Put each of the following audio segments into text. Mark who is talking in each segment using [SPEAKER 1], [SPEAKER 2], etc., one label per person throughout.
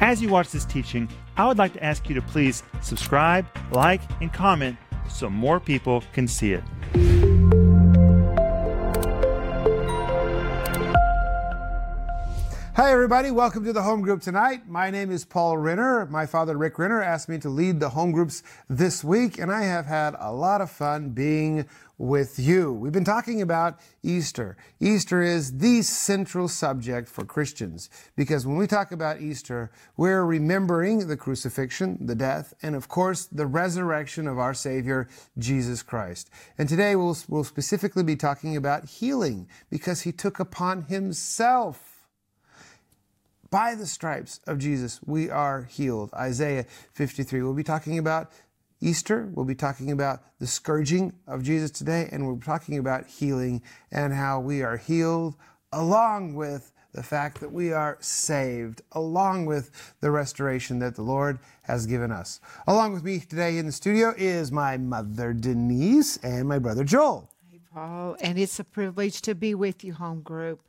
[SPEAKER 1] As you watch this teaching, I would like to ask you to please subscribe, like, and comment so more people can see it.
[SPEAKER 2] Hi, everybody. Welcome to the home group tonight. My name is Paul Renner. My father, Rick Renner, asked me to lead the home groups this week, and I have had a lot of fun being with you. We've been talking about Easter. Easter is the central subject for Christians because when we talk about Easter, we're remembering the crucifixion, the death, and of course, the resurrection of our Savior, Jesus Christ. And today we'll, we'll specifically be talking about healing because He took upon Himself by the stripes of Jesus, we are healed. Isaiah 53. We'll be talking about Easter. We'll be talking about the scourging of Jesus today, and we're talking about healing and how we are healed along with the fact that we are saved, along with the restoration that the Lord has given us. Along with me today in the studio is my mother, Denise, and my brother, Joel.
[SPEAKER 3] Hey, Paul, and it's a privilege to be with you, home group.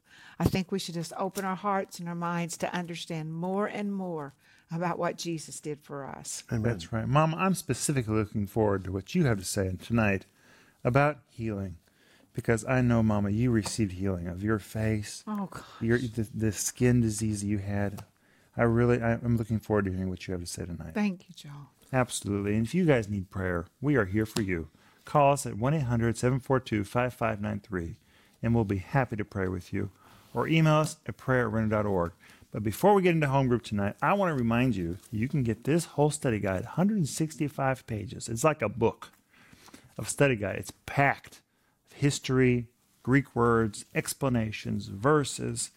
[SPEAKER 3] I think we should just open our hearts and our minds to understand more and more about what Jesus did for us.
[SPEAKER 1] Amen. That's right. Mom, I'm specifically looking forward to what you have to say tonight about healing. Because I know, Mama, you received healing of your face,
[SPEAKER 3] oh,
[SPEAKER 1] your the, the skin disease you had. I really, I, I'm looking forward to hearing what you have to say tonight.
[SPEAKER 3] Thank you, Joe.
[SPEAKER 1] Absolutely. And if you guys need prayer, we are here for you. Call us at 1 800 742 5593, and we'll be happy to pray with you or email us at prayer at. But before we get into home group tonight, I want to remind you you can get this whole study guide, 165 pages. It's like a book of study guide. It's packed with history, Greek words, explanations, verses.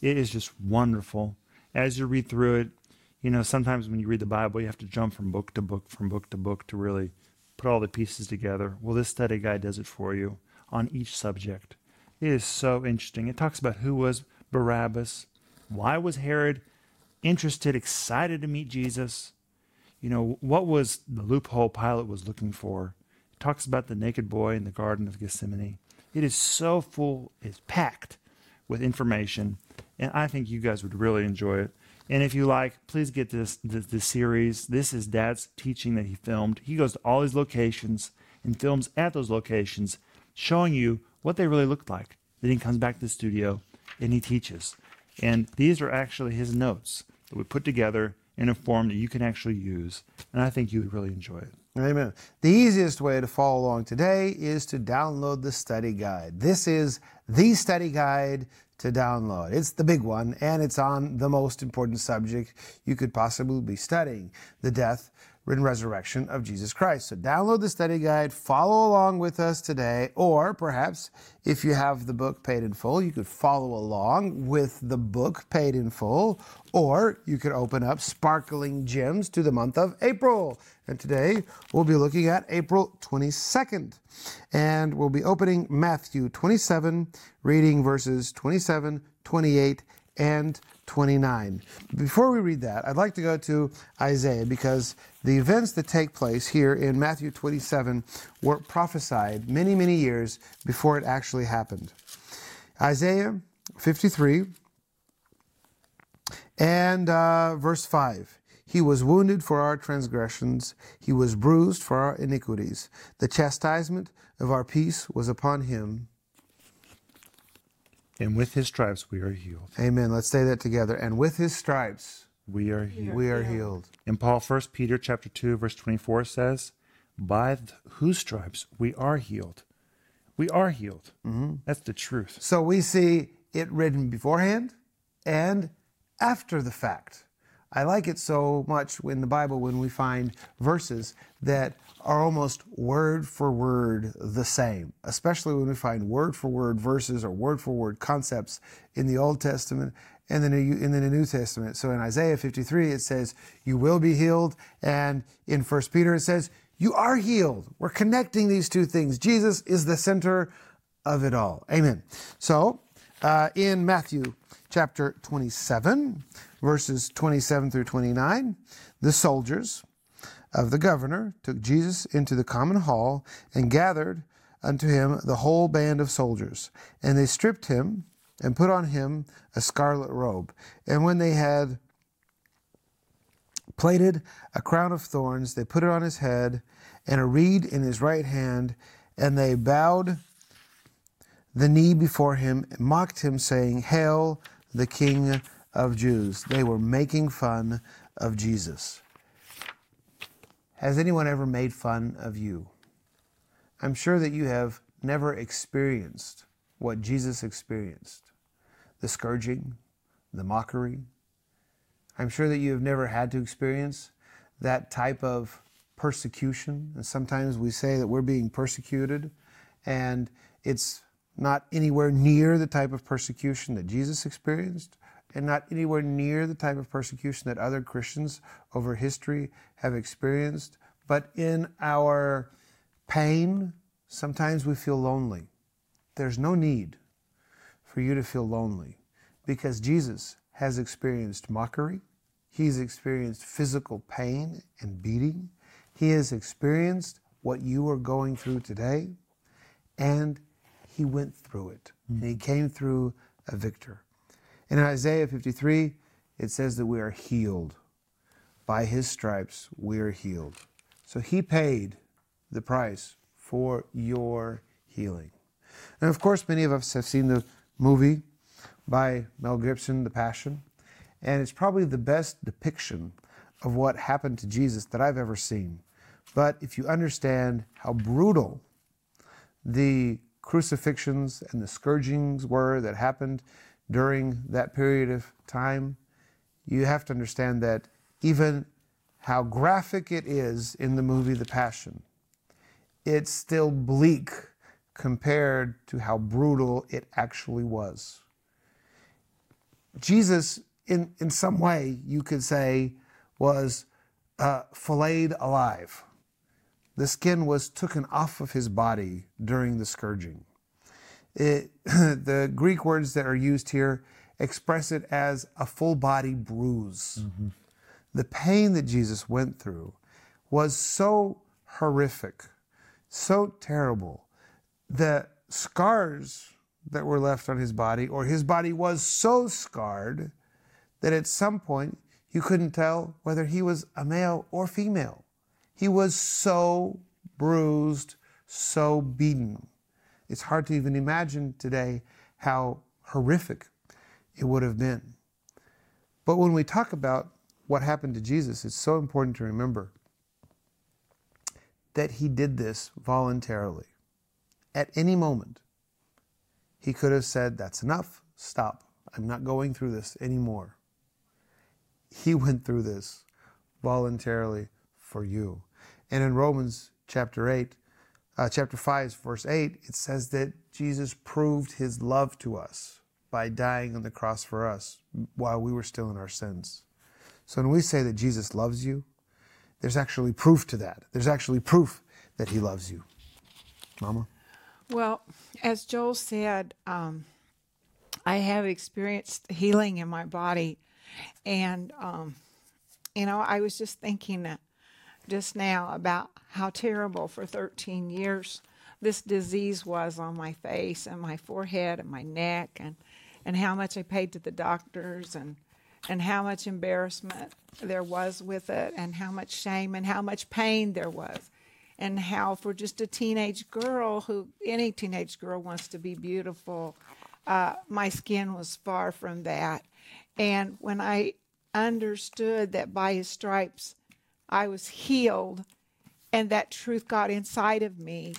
[SPEAKER 1] It is just wonderful. As you read through it, you know, sometimes when you read the Bible, you have to jump from book to book, from book to book to really put all the pieces together. Well, this study guide does it for you on each subject. It is so interesting. It talks about who was Barabbas, why was Herod interested, excited to meet Jesus? You know, what was the loophole Pilate was looking for? It talks about the naked boy in the Garden of Gethsemane. It is so full, it's packed with information, and I think you guys would really enjoy it. And if you like, please get this, this, this series. This is Dad's teaching that he filmed. He goes to all these locations and films at those locations, showing you what they really looked like. Then he comes back to the studio and he teaches. And these are actually his notes that we put together in a form that you can actually use. And I think you would really enjoy it.
[SPEAKER 2] Amen. The easiest way to follow along today is to download the study guide. This is the study guide to download. It's the big one, and it's on the most important subject you could possibly be studying the death, and resurrection of Jesus Christ. So download the study guide, follow along with us today, or perhaps if you have the book paid in full, you could follow along with the book paid in full, or you could open up Sparkling Gems to the month of April. And today we'll be looking at April 22nd. And we'll be opening Matthew 27, reading verses 27, 28, and 29. Before we read that, I'd like to go to Isaiah because the events that take place here in Matthew 27 were prophesied many, many years before it actually happened. Isaiah 53 and uh, verse 5. He was wounded for our transgressions, he was bruised for our iniquities. The chastisement of our peace was upon him
[SPEAKER 1] and with his stripes we are healed.
[SPEAKER 2] Amen. Let's say that together. And with his stripes
[SPEAKER 1] we are healed.
[SPEAKER 2] We are healed.
[SPEAKER 1] And Paul, 1 Peter chapter 2, verse 24 says, By whose stripes we are healed. We are healed. Mm-hmm. That's the truth.
[SPEAKER 2] So we see it written beforehand and after the fact. I like it so much in the Bible when we find verses that are almost word for word the same, especially when we find word for word verses or word for word concepts in the Old Testament and then in the New Testament. So in Isaiah 53, it says, You will be healed. And in 1 Peter, it says, You are healed. We're connecting these two things. Jesus is the center of it all. Amen. So uh, in Matthew chapter 27, verses 27 through 29, the soldiers of the governor took Jesus into the common hall and gathered unto him the whole band of soldiers. And they stripped him and put on him a scarlet robe. And when they had plaited a crown of thorns, they put it on his head, and a reed in his right hand, and they bowed the knee before him and mocked him, saying, Hail, the King of Jews. They were making fun of Jesus. Has anyone ever made fun of you? I'm sure that you have never experienced what Jesus experienced the scourging, the mockery. I'm sure that you have never had to experience that type of persecution. And sometimes we say that we're being persecuted, and it's not anywhere near the type of persecution that Jesus experienced, and not anywhere near the type of persecution that other Christians over history have experienced. But in our pain, sometimes we feel lonely. There's no need for you to feel lonely because Jesus has experienced mockery, he's experienced physical pain and beating, he has experienced what you are going through today, and he went through it. And he came through a victor. And in Isaiah 53, it says that we are healed. By his stripes, we are healed. So he paid the price for your healing. And of course, many of us have seen the movie by Mel Gibson, The Passion, and it's probably the best depiction of what happened to Jesus that I've ever seen. But if you understand how brutal the crucifixions and the scourgings were that happened during that period of time, you have to understand that even how graphic it is in the movie The Passion, it's still bleak compared to how brutal it actually was. Jesus, in, in some way, you could say, was uh, filleted alive. The skin was taken off of his body during the scourging. It, the Greek words that are used here express it as a full body bruise. Mm-hmm. The pain that Jesus went through was so horrific, so terrible. The scars that were left on his body, or his body was so scarred that at some point you couldn't tell whether he was a male or female. He was so bruised, so beaten. It's hard to even imagine today how horrific it would have been. But when we talk about what happened to Jesus, it's so important to remember that he did this voluntarily. At any moment, he could have said, That's enough, stop. I'm not going through this anymore. He went through this voluntarily for you. And in Romans chapter 8, uh, chapter 5, verse 8, it says that Jesus proved his love to us by dying on the cross for us while we were still in our sins. So when we say that Jesus loves you, there's actually proof to that. There's actually proof that he loves you. Mama?
[SPEAKER 3] Well, as Joel said, um, I have experienced healing in my body. And, um, you know, I was just thinking that just now about how terrible for 13 years this disease was on my face and my forehead and my neck and, and how much I paid to the doctors and, and how much embarrassment there was with it and how much shame and how much pain there was. And how for just a teenage girl who any teenage girl wants to be beautiful uh, my skin was far from that. And when i understood that by his stripes I was healed, and that truth got inside of me.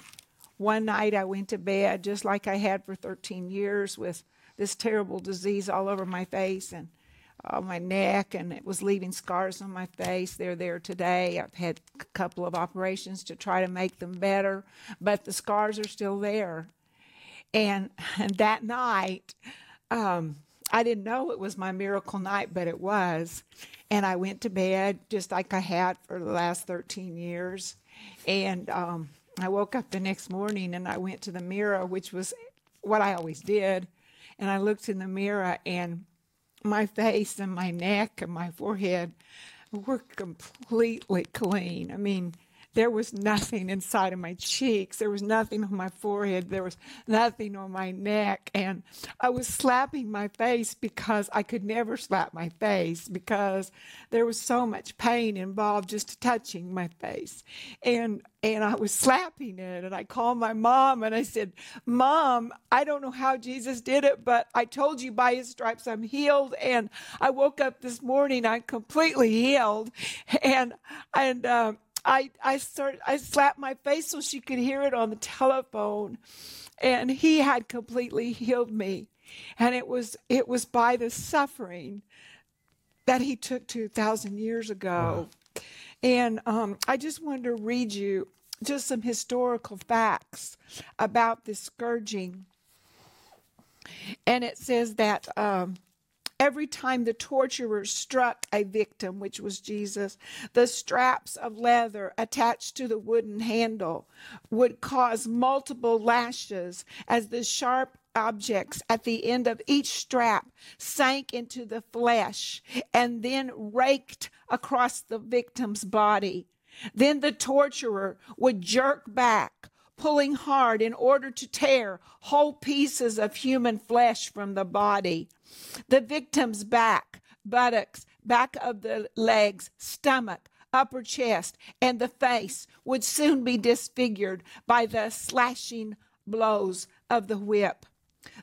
[SPEAKER 3] One night I went to bed just like I had for 13 years with this terrible disease all over my face and uh, my neck, and it was leaving scars on my face. They're there today. I've had a couple of operations to try to make them better, but the scars are still there. And, and that night, um, I didn't know it was my miracle night, but it was. And I went to bed just like I had for the last 13 years. And um, I woke up the next morning and I went to the mirror, which was what I always did. And I looked in the mirror and my face and my neck and my forehead were completely clean. I mean, there was nothing inside of my cheeks. There was nothing on my forehead. There was nothing on my neck. And I was slapping my face because I could never slap my face because there was so much pain involved just touching my face. And and I was slapping it and I called my mom and I said, "Mom, I don't know how Jesus did it, but I told you by his stripes I'm healed and I woke up this morning I'm completely healed." And and um I I started I slapped my face so she could hear it on the telephone, and he had completely healed me, and it was it was by the suffering that he took two thousand years ago, wow. and um, I just wanted to read you just some historical facts about this scourging, and it says that. Um, Every time the torturer struck a victim, which was Jesus, the straps of leather attached to the wooden handle would cause multiple lashes as the sharp objects at the end of each strap sank into the flesh and then raked across the victim's body. Then the torturer would jerk back, pulling hard in order to tear whole pieces of human flesh from the body. The victim's back, buttocks, back of the legs, stomach, upper chest, and the face would soon be disfigured by the slashing blows of the whip.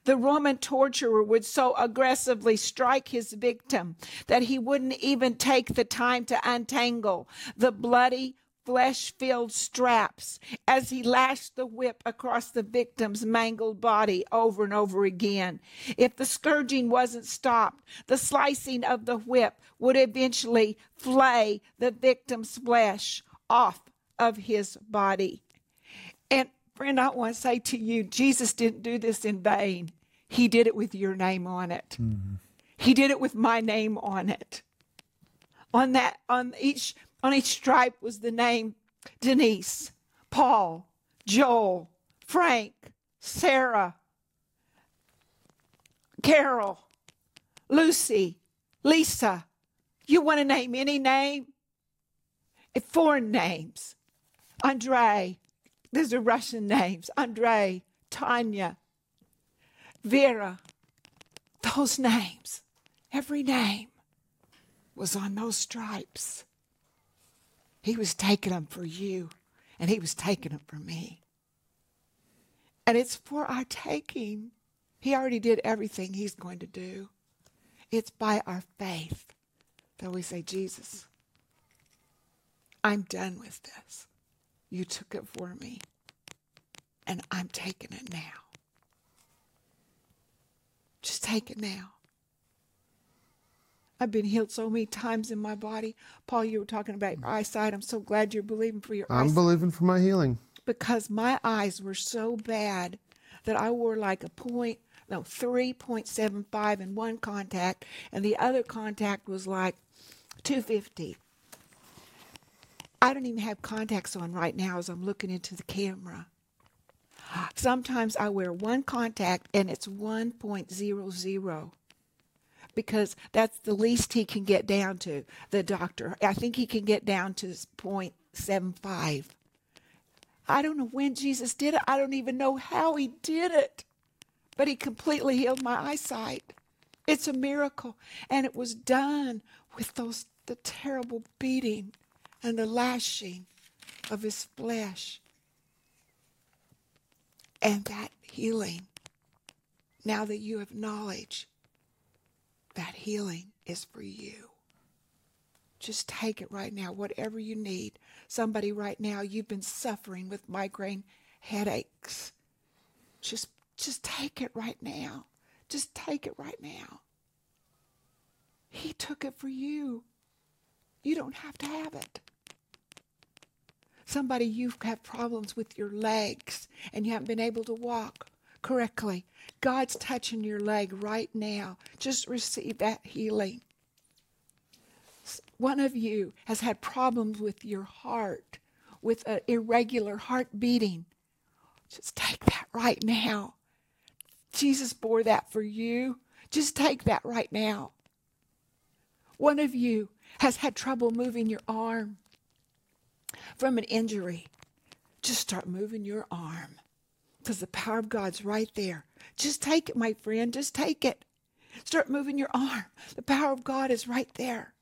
[SPEAKER 3] The Roman torturer would so aggressively strike his victim that he wouldn't even take the time to untangle the bloody, flesh filled straps as he lashed the whip across the victim's mangled body over and over again. If the scourging wasn't stopped, the slicing of the whip would eventually flay the victim's flesh off of his body. And friend, I want to say to you, Jesus didn't do this in vain. He did it with your name on it. Mm-hmm. He did it with my name on it. On that, on each on each stripe was the name Denise, Paul, Joel, Frank, Sarah, Carol, Lucy, Lisa. You want to name any name? Foreign names. Andre. These are Russian names. Andre, Tanya, Vera. Those names, every name was on those stripes. He was taking them for you, and He was taking them for me. And it's for our taking. He already did everything He's going to do. It's by our faith that we say, Jesus, I'm done with this. You took it for me, and I'm taking it now. Just take it now. I've been healed so many times in my body. Paul, you were talking about your eyesight. I'm so glad you're believing for your eyes.
[SPEAKER 2] I'm eyesight. believing for my healing.
[SPEAKER 3] Because my eyes were so bad that I wore like a point, no, 3.75 in one contact, and the other contact was like 250. I don't even have contacts on right now as I'm looking into the camera. Sometimes I wear one contact and it's 1.00 because that's the least he can get down to, the doctor. I think he can get down to 0.75. I don't know when Jesus did it. I don't even know how he did it. But he completely healed my eyesight. It's a miracle. And it was done with those the terrible beating and the lashing of his flesh. And that healing, now that you have knowledge, that healing is for you. Just take it right now, whatever you need. Somebody right now, you've been suffering with migraine headaches. Just just take it right now. Just take it right now. He took it for you. You don't have to have it. Somebody, you've had problems with your legs and you haven't been able to walk correctly. God's touching your leg right now. Just receive that healing. One of you has had problems with your heart, with an irregular heart beating. Just take that right now. Jesus bore that for you. Just take that right now. One of you has had trouble moving your arm. from an injury, just start moving your arm because the power of God's right there. Just take it, my friend. Just take it. Start moving your arm. The power of God is right there.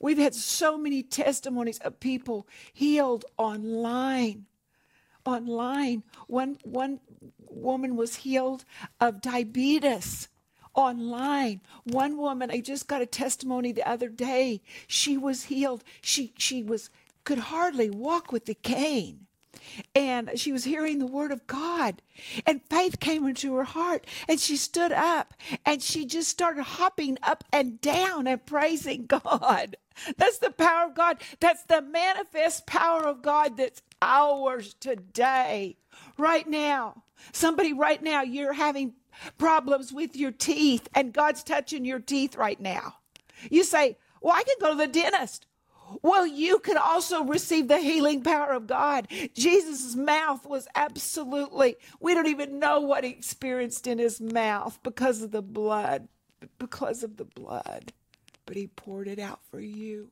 [SPEAKER 3] We've had so many testimonies of people healed online. Online. One, one woman was healed of diabetes online. One woman, I just got a testimony the other day. She was healed. She she was could hardly walk with the cane. And she was hearing the word of God, and faith came into her heart, and she stood up and she just started hopping up and down and praising God. That's the power of God. That's the manifest power of God that's ours today, right now. Somebody, right now, you're having problems with your teeth, and God's touching your teeth right now. You say, Well, I can go to the dentist. Well, you can also receive the healing power of God. Jesus' mouth was absolutely, we don't even know what he experienced in his mouth because of the blood, because of the blood. But he poured it out for you.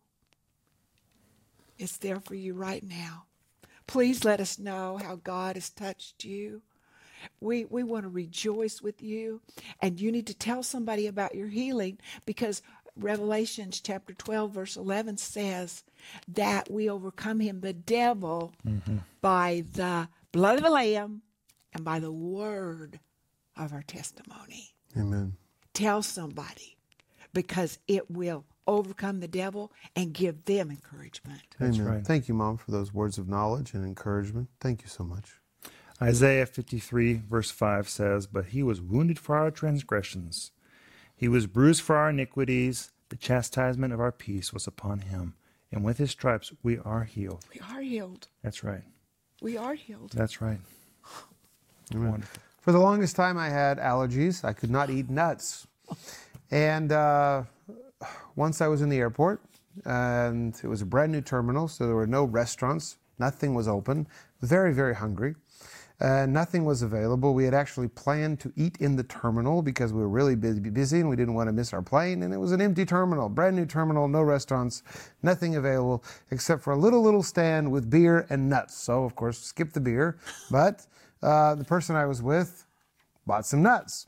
[SPEAKER 3] It's there for you right now. Please let us know how God has touched you. We, we want to rejoice with you, and you need to tell somebody about your healing because Revelations chapter 12, verse 11 says that we overcome him, the devil, mm-hmm. by the blood of the Lamb and by the word of our testimony.
[SPEAKER 2] Amen.
[SPEAKER 3] Tell somebody because it will overcome the devil and give them encouragement.
[SPEAKER 2] That's Amen. right. Thank you, Mom, for those words of knowledge and encouragement. Thank you so much.
[SPEAKER 1] Isaiah 53, verse 5 says, But he was wounded for our transgressions, he was bruised for our iniquities. The chastisement of our peace was upon him, and with his stripes we are healed.
[SPEAKER 3] We are healed.
[SPEAKER 1] That's right.
[SPEAKER 3] We are healed.
[SPEAKER 1] That's right.
[SPEAKER 2] Wonderful. For the longest time, I had allergies. I could not eat nuts. And uh, once I was in the airport, and it was a brand new terminal, so there were no restaurants, nothing was open. Very, very hungry. Uh, nothing was available. We had actually planned to eat in the terminal because we were really busy, busy and we didn't want to miss our plane. And it was an empty terminal, brand new terminal, no restaurants, nothing available except for a little, little stand with beer and nuts. So, of course, skip the beer. But uh, the person I was with bought some nuts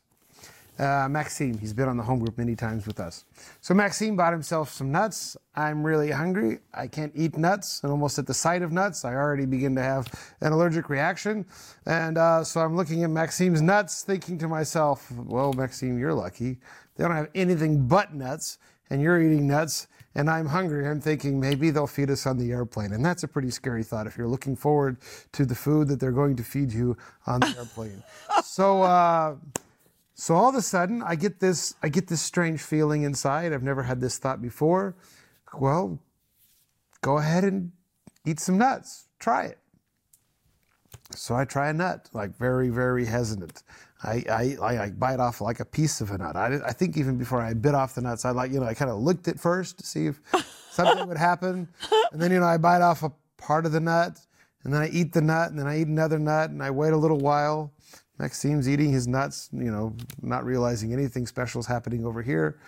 [SPEAKER 2] uh, Maxime. He's been on the home group many times with us. So Maxime bought himself some nuts. I'm really hungry. I can't eat nuts. And almost at the sight of nuts, I already begin to have an allergic reaction. And uh, so I'm looking at Maxime's nuts, thinking to myself, well, Maxime, you're lucky. They don't have anything but nuts, and you're eating nuts and I'm hungry. I'm thinking maybe they'll feed us on the airplane. And that's a pretty scary thought if you're looking forward to the food that they're going to feed you on the airplane. so, uh, so all of a sudden, I get this, I get this strange feeling inside. I've never had this thought before. Well, go ahead and eat some nuts. Try it. So I try a nut, like very, very hesitant. I, I, I bite off like a piece of a nut. I, I think even before I bit off the nuts, I like, you know, I kind of looked at first to see if something would happen. And then, you know, I bite off a part of the nut and then I eat the nut and then I eat another nut and I wait a little while Maxime's eating his nuts, you know, not realizing anything special is happening over here.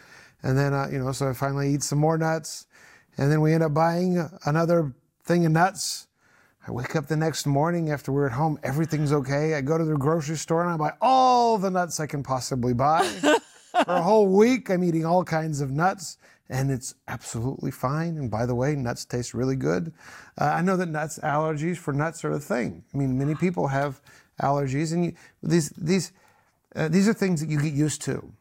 [SPEAKER 2] And then, uh, you know, so I finally eat some more nuts. And then we end up buying another thing of nuts. I wake up the next morning after we're at home, everything's okay. I go to the grocery store and I buy all the nuts I can possibly buy. For a whole week, I'm eating all kinds of nuts and it's absolutely fine. And by the way, nuts taste really good. Uh, I know that nuts allergies for nuts are a thing. I mean, many people have allergies, and you, these these uh, these are things that you get used to.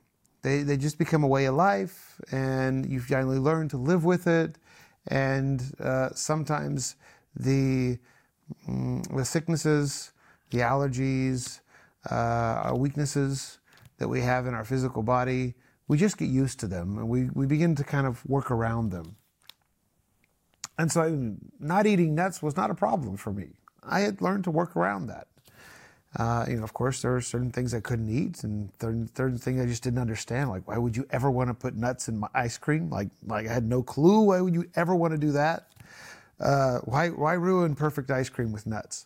[SPEAKER 2] They they just become a way of life, and you finally learn to live with it. And uh, sometimes the mm, the sicknesses, the allergies, uh, our weaknesses that we have in our physical body, we just get used to them, and we we begin to kind of work around them. And so, not eating nuts was not a problem for me. I had learned to work around that. Uh, you know, of course, there are certain things I couldn't eat, and certain, certain things I just didn't understand. Like, why would you ever want to put nuts in my ice cream? Like, like I had no clue. Why would you ever want to do that? Uh, why, why ruin perfect ice cream with nuts?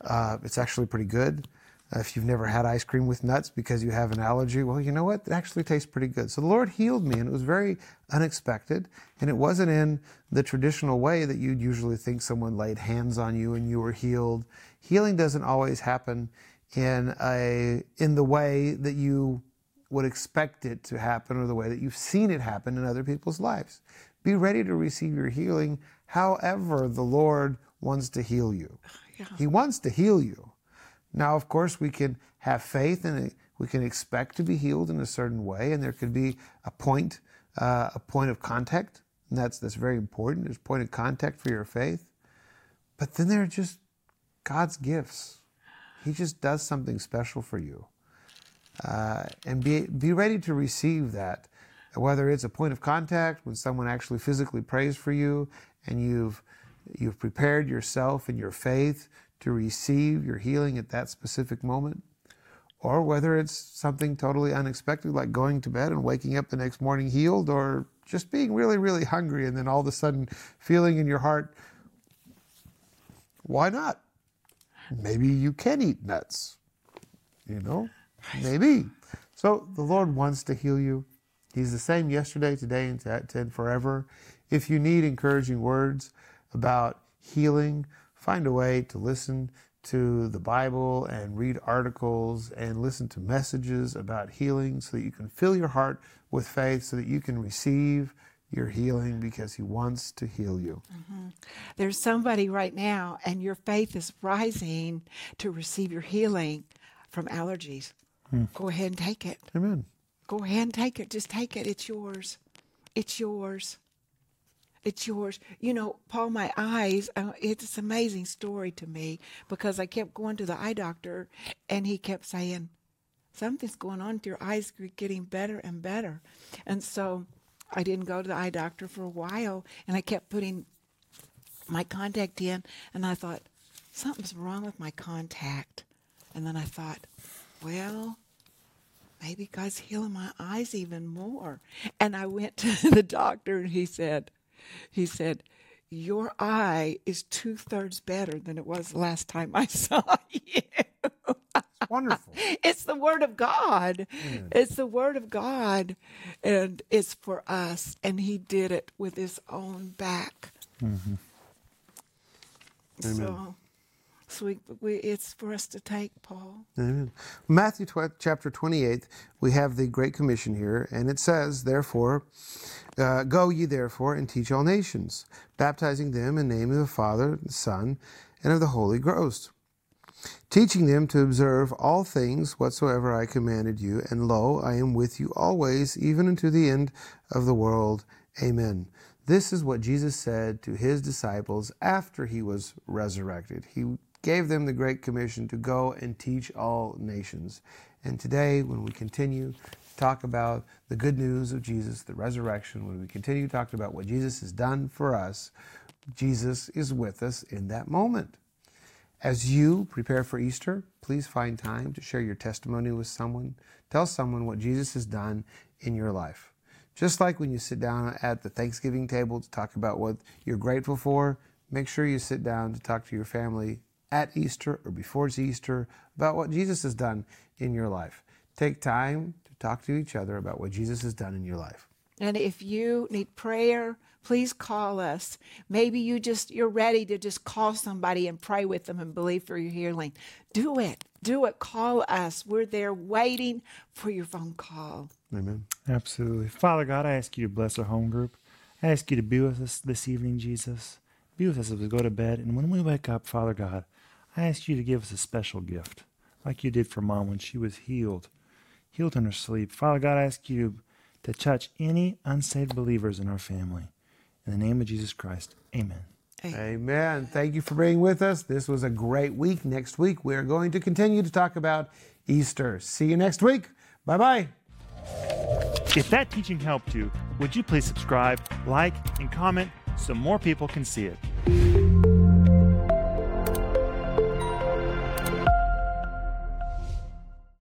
[SPEAKER 2] Uh, it's actually pretty good. Uh, if you've never had ice cream with nuts because you have an allergy, well, you know what? It actually tastes pretty good. So the Lord healed me, and it was very unexpected. And it wasn't in the traditional way that you'd usually think someone laid hands on you and you were healed. Healing doesn't always happen in a in the way that you would expect it to happen or the way that you've seen it happen in other people's lives. Be ready to receive your healing however the Lord wants to heal you. Yeah. He wants to heal you. Now, of course, we can have faith and we can expect to be healed in a certain way, and there could be a point, uh, a point of contact, and that's that's very important. There's a point of contact for your faith, but then there are just God's gifts. He just does something special for you, uh, and be be ready to receive that. Whether it's a point of contact when someone actually physically prays for you, and you've you've prepared yourself in your faith to receive your healing at that specific moment, or whether it's something totally unexpected, like going to bed and waking up the next morning healed, or just being really, really hungry and then all of a sudden feeling in your heart, why not? Maybe you can eat nuts. You know, maybe. So the Lord wants to heal you. He's the same yesterday, today, and forever. If you need encouraging words about healing, find a way to listen to the Bible and read articles and listen to messages about healing so that you can fill your heart with faith so that you can receive your healing because He wants to heal you. Mm-hmm.
[SPEAKER 3] There's somebody right now, and your faith is rising to receive your healing from allergies. Hmm. Go ahead and take it.
[SPEAKER 2] Amen.
[SPEAKER 3] Go ahead and take it. Just take it. It's yours. It's yours. It's yours. You know, Paul, my eyes, uh, it's an amazing story to me because I kept going to the eye doctor and he kept saying, something's going on with your eyes are getting better and better. And so I didn't go to the eye doctor for a while and I kept putting my contact in and I thought, something's wrong with my contact. And then I thought, well, maybe God's healing my eyes even more. And I went to the doctor and he said, he said, Your eye is two thirds better than it was last time I saw you.
[SPEAKER 2] Wonderful.
[SPEAKER 3] It's the word of God. It's the word of God. And it's for us. And he did it with his own back. Mm-hmm. So so we, we, it's for us to take, Paul.
[SPEAKER 2] Amen. Matthew tw- chapter 28, we have the Great Commission here, and it says, Therefore, uh, go ye therefore and teach all nations, baptizing them in the name of the Father, the Son, and of the Holy Ghost, teaching them to observe all things whatsoever I commanded you, and lo, I am with you always, even unto the end of the world. Amen. This is what Jesus said to his disciples after he was resurrected. He gave them the Great Commission to go and teach all nations. And today, when we continue to talk about the good news of Jesus, the resurrection, when we continue to talk about what Jesus has done for us, Jesus is with us in that moment. As you prepare for Easter, please find time to share your testimony with someone. Tell someone what Jesus has done in your life. Just like when you sit down at the Thanksgiving table to talk about what you're grateful for, make sure you sit down to talk to your family at Easter or before it's Easter about what Jesus has done in your life. Take time to talk to each other about what Jesus has done in your life.
[SPEAKER 3] And if you need prayer, please call us. Maybe you just you're ready to just call somebody and pray with them and believe for your healing. Do it. Do it. Call us. We're there waiting for your phone call.
[SPEAKER 2] Amen.
[SPEAKER 1] Absolutely. Father God, I ask you to bless our home group. I ask you to be with us this evening, Jesus. Be with us as we go to bed. And when we wake up, Father God, I ask you to give us a special gift, like you did for mom when she was healed, healed in her sleep. Father God, I ask you to touch any unsaved believers in our family. In the name of Jesus Christ, amen.
[SPEAKER 2] Amen. Thank you for being with us. This was a great week. Next week, we are going to continue to talk about Easter. See you next week. Bye bye.
[SPEAKER 1] If that teaching helped you, would you please subscribe, like, and comment so more people can see it?